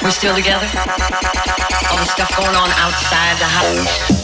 We're still together? All the stuff going on outside the house.